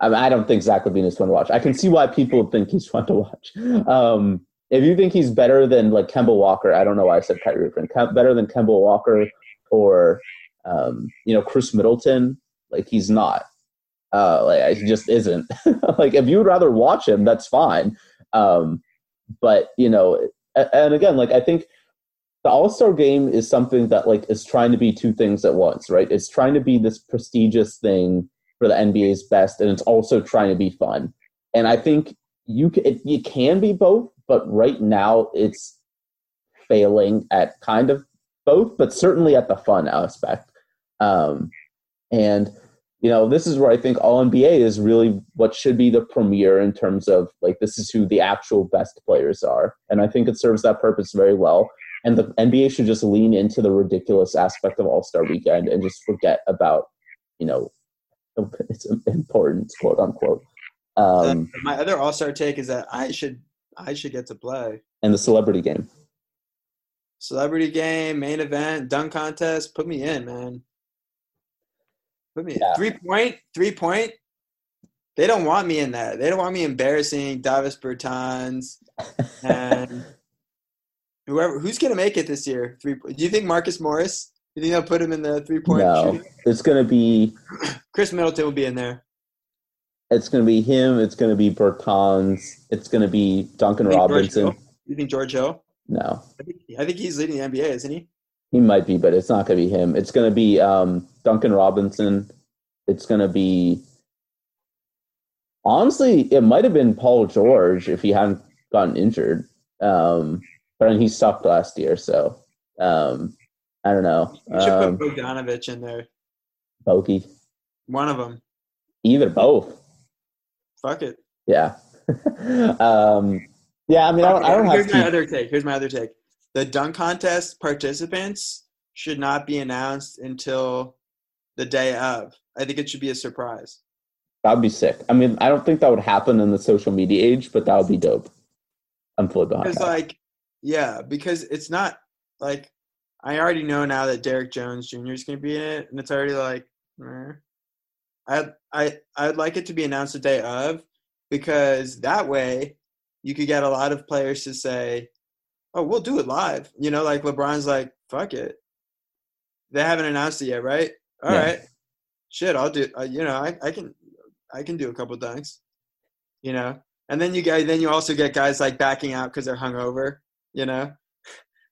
Speaker 6: I, mean, I don't think Zach LaVine is fun to watch. I can see why people think he's fun to watch. Um, if you think he's better than like Kemba Walker, I don't know why I said Kyrie Irving. Kem- better than Kemba Walker or um, you know Khris Middleton, like he's not. Uh, like he just isn't. like if you would rather watch him, that's fine. Um, but you know, and again, like I think the All Star Game is something that like is trying to be two things at once, right? It's trying to be this prestigious thing for the NBA's best, and it's also trying to be fun. And I think you can, it, you can be both, but right now it's failing at kind of both, but certainly at the fun aspect. Um, and you know, this is where I think All NBA is really what should be the premiere in terms of like this is who the actual best players are, and I think it serves that purpose very well. And the NBA should just lean into the ridiculous aspect of All Star Weekend and just forget about you know it's important, quote unquote. Um,
Speaker 5: Uh, my other All Star take is that I should I should get to play
Speaker 6: and the celebrity game.
Speaker 5: celebrity game, main event, dunk contest. Put me in, man. Put me in.
Speaker 6: Yeah.
Speaker 5: three point, three point. They don't want me in that. They don't want me embarrassing Davis Bertans and whoever who's gonna make it this year. Three. Do you think Marcus Morris? You think they'll put him in the three point?
Speaker 6: No, it's gonna be
Speaker 5: Khris Middleton will be in there.
Speaker 6: It's gonna be him. It's gonna be Bertans. It's gonna be Duncan
Speaker 5: George
Speaker 6: Robinson.
Speaker 5: Hill? You think George Hill?
Speaker 6: No,
Speaker 5: I think, I think he's leading the NBA, isn't he?
Speaker 6: he might be, but it's not gonna be him. It's gonna be um, Duncan Robinson. It's gonna be honestly, it might have been Paul George if he hadn't gotten injured. Um, but he sucked last year, so um, I don't know.
Speaker 5: You should
Speaker 6: Um,
Speaker 5: put Bogdanovich in there.
Speaker 6: Bogey,
Speaker 5: One of them.
Speaker 6: either both.
Speaker 5: Fuck it.
Speaker 6: Yeah. um, yeah, I mean, I don't, I don't
Speaker 5: Here's
Speaker 6: have
Speaker 5: my other take. Here's my other take. The dunk contest participants should not be announced until the day of. I think it should be a surprise.
Speaker 6: That would be sick. I mean, I don't think that would happen in the social media age, but that would be dope. I'm fully behind
Speaker 5: Because like, yeah, because it's not like I already know now that Derrick Jones Jr. is going to be in it, and it's already like, eh. I I I'd like it to be announced the day of, because that way you could get a lot of players to say, "Oh, we'll do it live." You know, like LeBron's like, "Fuck it." They haven't announced it yet, right? All
Speaker 6: Yeah.
Speaker 5: right, shit, I'll do. Uh, you know, I, I can I can do a couple dunks. You know, and then you get then you also get guys like backing out because they're hungover. You know,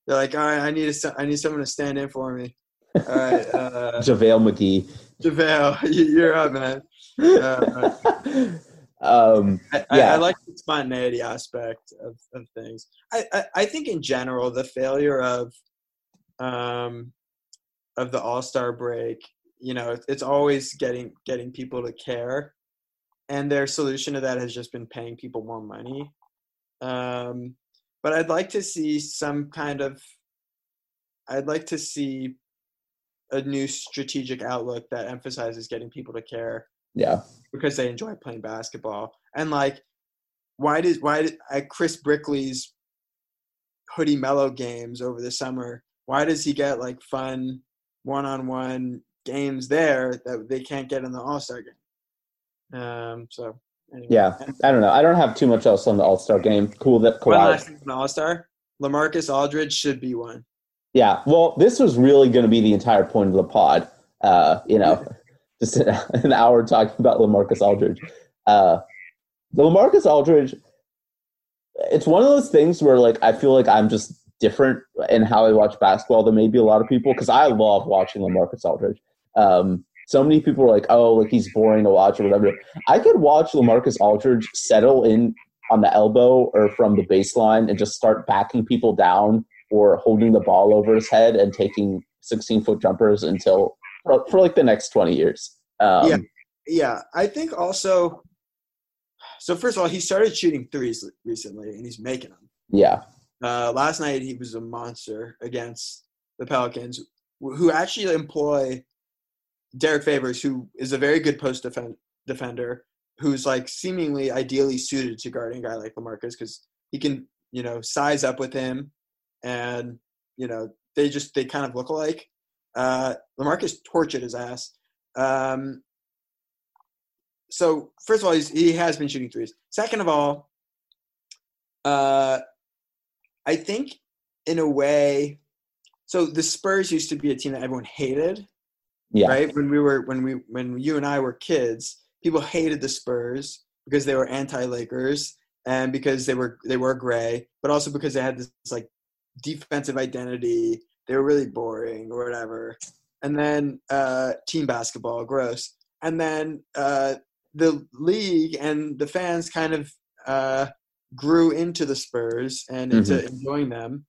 Speaker 5: they're like, all right, I need a, I need someone to stand in for me. All right, uh,
Speaker 6: JaVale McGee.
Speaker 5: JaVale, you- you're up, man. Uh,
Speaker 6: um,
Speaker 5: I, I,
Speaker 6: Yeah.
Speaker 5: I like the spontaneity aspect of, of things. I, I, I think in general the failure of um of the All Star break, you know, it's, it's always getting getting people to care, and their solution to that has just been paying people more money. Um, but I'd like to see some kind of, I'd like to see a new strategic outlook that emphasizes getting people to care
Speaker 6: yeah.
Speaker 5: because they enjoy playing basketball. And like, why did why did at Chris Brickley's Hoodie Melo games over the summer? Why does he get like fun one-on-one games there that they can't get in the All Star game? Um. So anyway.
Speaker 6: Yeah. I don't know. I don't have too much else on the All Star game. Cool that
Speaker 5: one last thing on All Star. Lamarcus Aldridge should be one.
Speaker 6: Yeah. Well, this was really going to be the entire point of the pod. Uh, you know, just an, hour talking about Lamarcus Aldridge. Uh, the Lamarcus Aldridge, it's one of those things where like I feel like I'm just different in how I watch basketball than maybe a lot of people because I love watching Lamarcus Aldridge. Um, so many people are like, "Oh, like he's boring to watch" or whatever. I could watch Lamarcus Aldridge settle in on the elbow or from the baseline and just start backing people down or holding the ball over his head and taking 16 foot jumpers until for, for like the next 20 years. Um,
Speaker 5: Yeah. Yeah, I think also. So first of all, he started shooting threes recently, and he's making them.
Speaker 6: yeah.
Speaker 5: Uh, last night he was a monster against the Pelicans, who actually employ Derrick Favors, who is a very good post defend- defender, who's like seemingly ideally suited to guarding a guy like Lamarcus because he can, you know, size up with him, and you know they just they kind of look alike. Uh, Lamarcus tortured his ass. Um, so first of all, he's, he has been shooting threes. Second of all, uh, I think in a way, so the Spurs used to be a team that everyone hated,
Speaker 6: Yeah.
Speaker 5: right? When we were when we when you and I were kids, people hated the Spurs because they were anti-Lakers and because they were they were gray, but also because they had this, like defensive identity. They were really boring or whatever. And then uh, team basketball, gross. And then uh, the league and the fans kind of uh, grew into the Spurs and into enjoying them,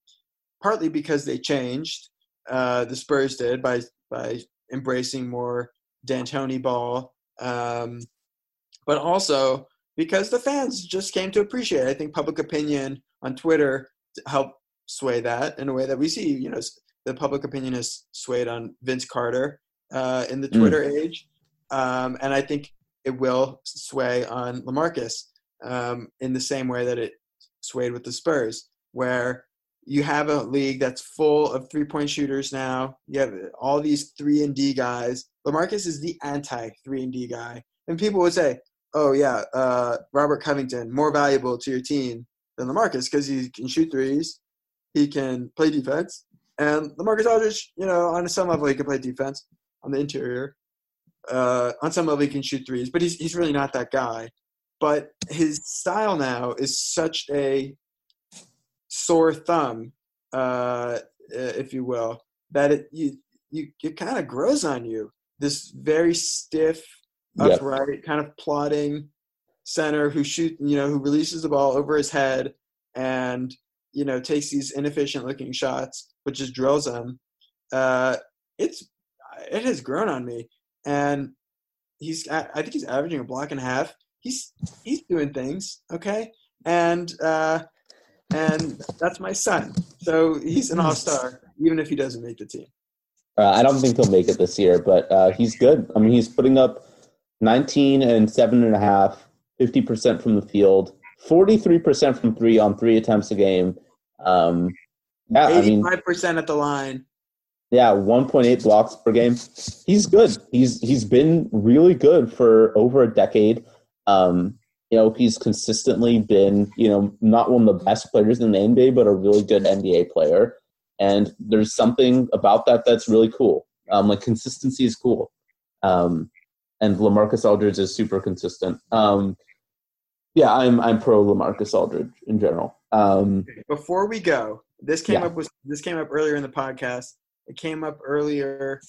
Speaker 5: partly because they changed. Uh, the Spurs did by by embracing more D'Antoni ball, um, but also because the fans just came to appreciate. it. I think public opinion on Twitter helped sway that in a way that we see. You know, the public opinion has swayed on Vince Carter uh, in the
Speaker 6: Mm.
Speaker 5: Twitter age. um, and I think it will sway on Lamarcus um, in the same way that it swayed with the Spurs, where you have a league that's full of three point shooters now. You have all these three and D guys. Lamarcus is the anti three and D guy, and people would say, "Oh yeah, uh, Robert Covington more valuable to your team than Lamarcus because he can shoot threes, he can play defense, and Lamarcus Aldridge, you know, on some level he can play defense on the interior. Uh, on some level he can shoot threes, but he's he's really not that guy. But his style now is such a sore thumb, uh, if you will, that it you you it kind of grows on you. This very stiff,
Speaker 6: Yep.
Speaker 5: upright, kind of plodding center who shoot you know who releases the ball over his head and you know takes these inefficient looking shots, but just drills them. Uh, it's it has grown on me, and he's I I think he's averaging a block and a half. He's he's doing things okay, and uh, and that's my son. So he's an all star, even if he doesn't make the team.
Speaker 6: Uh, I don't think he'll make it this year, but uh, he's good. I mean, he's putting up 19 and seven and a half, 50% from the field, 43% from three on three attempts a game. Um, yeah, I mean,
Speaker 5: Eighty-five percent at the line.
Speaker 6: yeah, 1.8 blocks per game. He's good. He's he's been really good for over a decade. Um, you know, he's consistently been, you know, not one of the best players in the NBA, but a really good NBA player. And there's something about that that's really cool. Um, like consistency is cool. Um, and Lamarcus Aldridge is super consistent. Um, yeah, I'm I'm pro Lamarcus Aldridge in general. Um,
Speaker 5: Before we go, this came
Speaker 6: Yeah.
Speaker 5: up with this came up earlier in the podcast. It came up earlier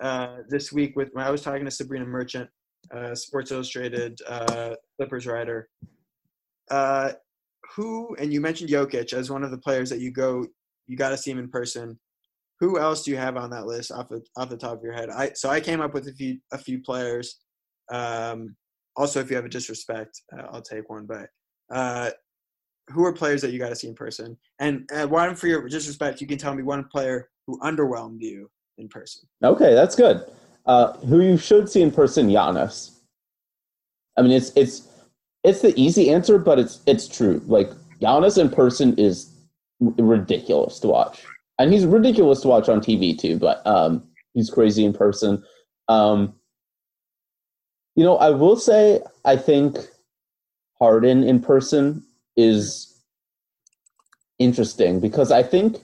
Speaker 5: uh, this week with when I was talking to Sabreena Merchant, uh, Sports Illustrated uh, Clippers writer. Uh, who and you mentioned Jokic as one of the players that you go you got to see him in person. Who else do you have on that list off the off the top of your head? I so I came up with a few a few players. Um, also, if you have a disrespect, uh, I'll take one. But uh, who are players that you got to see in person? And uh, one for your disrespect, you can tell me one player who underwhelmed you in person.
Speaker 6: Okay, that's good. Uh, who you should see in person, Giannis. I mean, it's it's it's the easy answer, but it's it's true. Like Giannis in person is r- ridiculous to watch, and he's ridiculous to watch on TV too. But um, he's crazy in person. Um, you know, I will say I think Harden in person is interesting because I think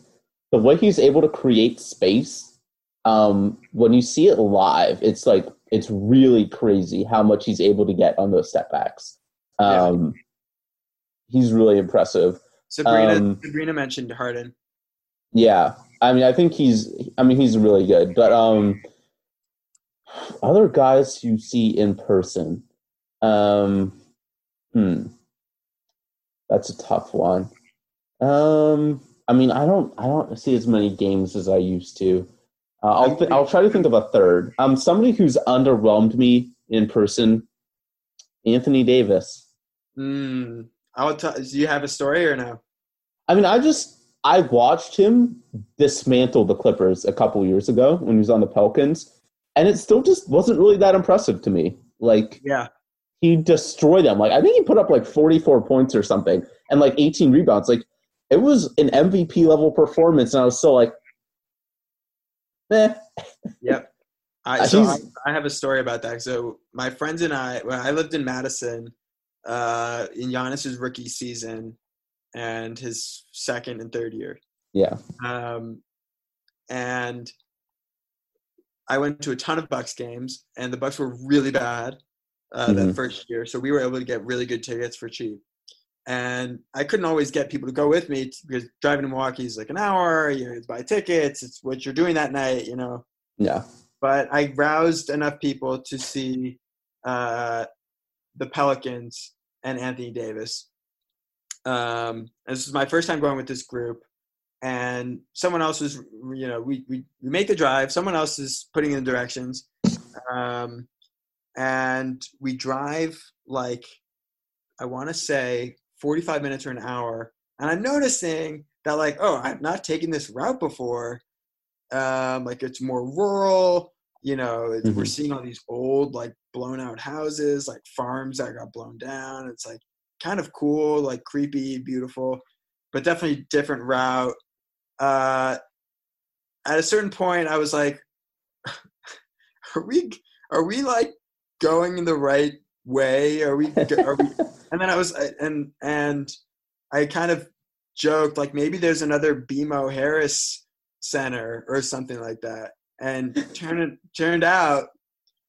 Speaker 6: the way he's able to create space um, when you see it live, it's like it's really crazy how much he's able to get on those step backs. Um, He's really impressive.
Speaker 5: Sabreena
Speaker 6: Um,
Speaker 5: Sabreena mentioned Harden.
Speaker 6: Yeah, I mean, I think he's. I mean, he's really good. But um, other guys you see in person, um, hmm, that's a tough one. Um, I mean, I don't. I don't see as many games as I used to. Uh, I'll. Th- I'll try to think of a third. Um, somebody who's underwhelmed me in person, Anthony Davis.
Speaker 5: Hmm. I'll tell. Do you have a story or no?
Speaker 6: I mean, I just I watched him dismantle the Clippers a couple years ago when he was on the Pelicans, and it still just wasn't really that impressive to me. Like
Speaker 5: Yeah,
Speaker 6: he destroyed them. Like I think he put up like 44 points or something and like 18 rebounds. Like it was an MVP level performance, and I was still like, eh.
Speaker 5: Yep. I, so I, I have a story about that. So my friends and I, when I lived in Madison, uh, in Giannis's rookie season, and his second and third year,
Speaker 6: Yeah.
Speaker 5: um, and I went to a ton of Bucks games, and the Bucks were really bad uh,
Speaker 6: Mhm.
Speaker 5: that first year. So we were able to get really good tickets for cheap. And I couldn't always get people to go with me because driving to Milwaukee is like an hour. You buy tickets. It's what you're doing that night, you know
Speaker 6: Yeah.
Speaker 5: but I roused enough people to see uh, the Pelicans and Anthony Davis. Um, and this is my first time going with this group, and someone else is you know, we we, we make the drive. Someone else is putting in the directions, um, and we drive like I want to say 45 minutes or an hour, and I'm noticing that like, oh, I've not taken this route before. Um, like it's more rural You know, it, we're seeing all these old, like blown out houses, like farms that got blown down. It's like kind of cool, like creepy, beautiful, but definitely different route. Uh, at a certain point, I was like, "Are we? Are we like going in the right way? Are we? Are we?" and then I was, and and I kind of joked like maybe there's another BMO Harris Center or something like that. And turned turned out,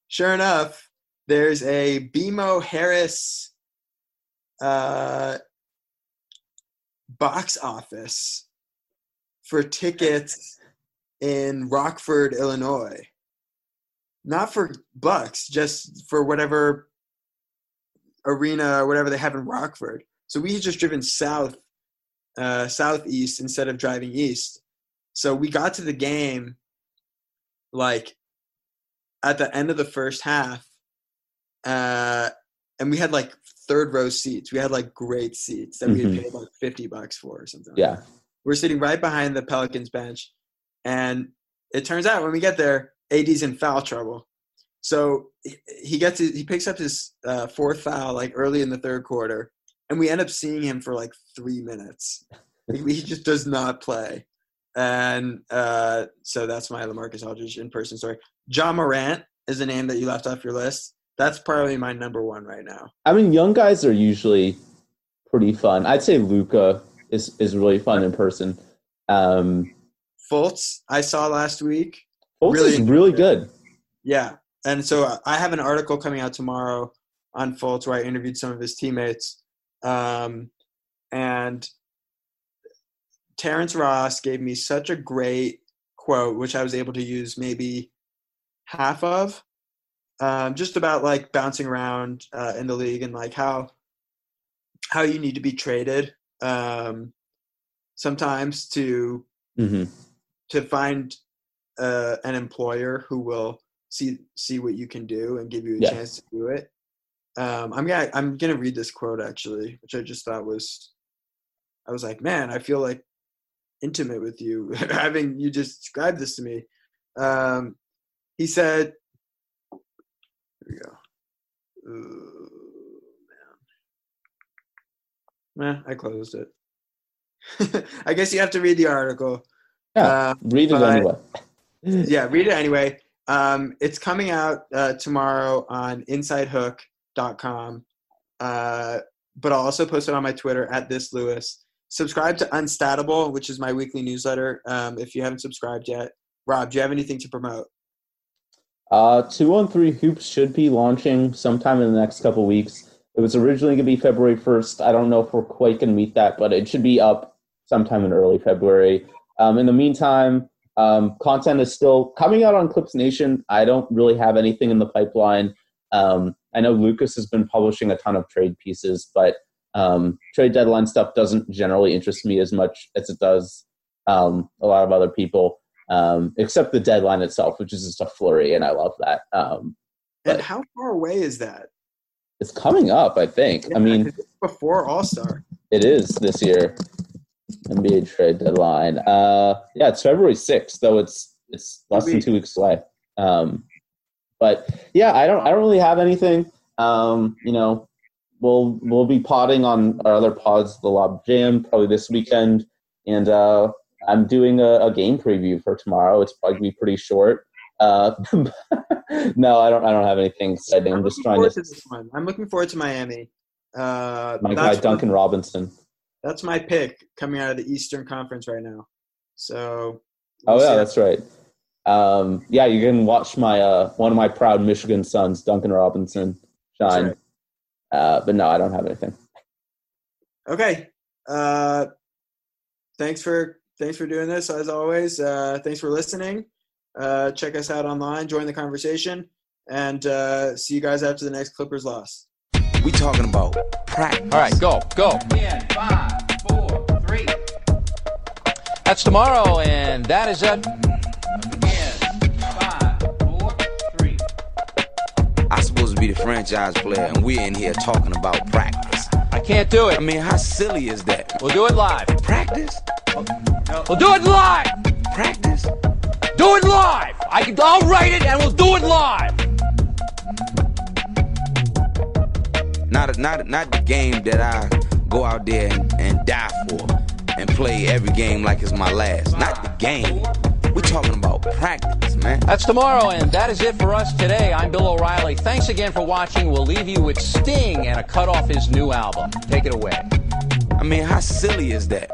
Speaker 5: sure enough, there's a BMO Harris uh, box office for tickets in Rockford, Illinois. Not for bucks, just for whatever arena or whatever they have in Rockford. So we had just driven south, uh, southeast instead of driving east. So we got to the game like at the end of the first half, uh, and we had like third row seats. We had like great seats that we had
Speaker 6: Mhm.
Speaker 5: paid like fifty bucks for or something. like
Speaker 6: Yeah.
Speaker 5: that. We're sitting right behind the Pelicans bench, and it turns out when we get there, AD's in foul trouble. So he- gets his, he picks up his uh, fourth foul like early in the third quarter, and we end up seeing him for like three minutes. he he just does not play, and uh, so that's my Lamarcus Aldridge in person story. Ja Morant is a name that you left off your list. That's probably my number one right now.
Speaker 6: I mean, young guys are usually pretty fun. I'd say Luka is is really fun in person. Um,
Speaker 5: Fultz, I saw last week.
Speaker 6: Fultz
Speaker 5: Really
Speaker 6: is really good.
Speaker 5: Yeah, and so I have an article coming out tomorrow on Fultz where I interviewed some of his teammates, um, and Terrence Ross gave me such a great quote, which I was able to use maybe half of, um, just about like bouncing around uh, in the league and like how how you need to be traded um, sometimes to
Speaker 6: hmm
Speaker 5: to find uh, an employer who will see see what you can do and give you a
Speaker 6: Yeah.
Speaker 5: chance to do it. Um, I'm gonna I'm gonna read this quote actually, which I just thought was, I was like, man, I feel like intimate with you having you just described this to me. Um, he said, "Here we go." Ooh, man, I closed it. I guess you have to read the article.
Speaker 6: Yeah,
Speaker 5: Uh,
Speaker 6: read it anyway.
Speaker 5: yeah, read it anyway. Um, it's coming out uh, tomorrow on InsideHook.com. Uh, but I'll also post it on my Twitter at this Lewis. Subscribe to Unstatable, which is my weekly newsletter. Um, if you haven't subscribed yet, Rob, do you have anything to promote?
Speaker 6: Uh, two on three hoops should be launching sometime in the next couple weeks. It was originally going to be February first. I don't know if we're quite going to meet that, but it should be up sometime in early February. Um, in the meantime, um, content is still coming out on Clips Nation. I don't really have anything in the pipeline. Um, I know Lucas has been publishing a ton of trade pieces, but um, trade deadline stuff doesn't generally interest me as much as it does um, a lot of other people um, except the deadline itself, which is just a flurry, and I love that. Um,
Speaker 5: And how far away is that?
Speaker 6: It's coming up, I think. I
Speaker 5: Yeah,
Speaker 6: mean,
Speaker 5: 'cause it's before All Star.
Speaker 6: it is this year. NBA trade deadline. Uh, yeah, it's February sixth, though it's it's less than two weeks away. Um, but yeah, I don't I don't really have anything. Um, you know, we'll we'll be potting on our other pods, the Lob Jam, probably this weekend, and uh, I'm doing a, a game preview for tomorrow. It's probably gonna be pretty short. Uh, no, I don't. I don't have anything exciting. I'm just trying to.
Speaker 5: this one. I'm looking forward to Miami. Uh,
Speaker 6: My guy Duncan Robinson.
Speaker 5: That's my pick coming out of the Eastern Conference right now. So.
Speaker 6: Oh
Speaker 5: we'll
Speaker 6: yeah, that's right. Um, yeah, you can watch my uh, one of my proud Michigan sons, Duncan Robinson, shine.
Speaker 5: right.
Speaker 6: Uh, but no, I don't have anything.
Speaker 5: Okay. Uh, thanks for thanks for doing this as always. Uh, thanks for listening. Uh, check us out online. Join the conversation, and uh, see you guys after the next Clippers loss.
Speaker 1: We talking about practice.
Speaker 3: All right, go, go.
Speaker 7: five, four, three.
Speaker 3: That's tomorrow, and that is it.
Speaker 7: five, four, three.
Speaker 1: I'm supposed to be the franchise player, and we're in here talking about practice.
Speaker 3: I can't do it.
Speaker 1: I mean, how silly is that?
Speaker 3: We'll do it live.
Speaker 1: Practice?
Speaker 3: We'll do it live.
Speaker 1: Practice?
Speaker 3: Do it live. I can, I'll write it and we'll do it live.
Speaker 1: Not a, not not the game that I go out there and, and die for and play every game like it's my last. Not the game. We're talking about practice, man.
Speaker 3: That's tomorrow, and that is it for us today. I'm Bill O'Reilly. Thanks again for watching. We'll leave you with Sting and a cut off his new album. Take it away.
Speaker 1: I mean, how silly is that?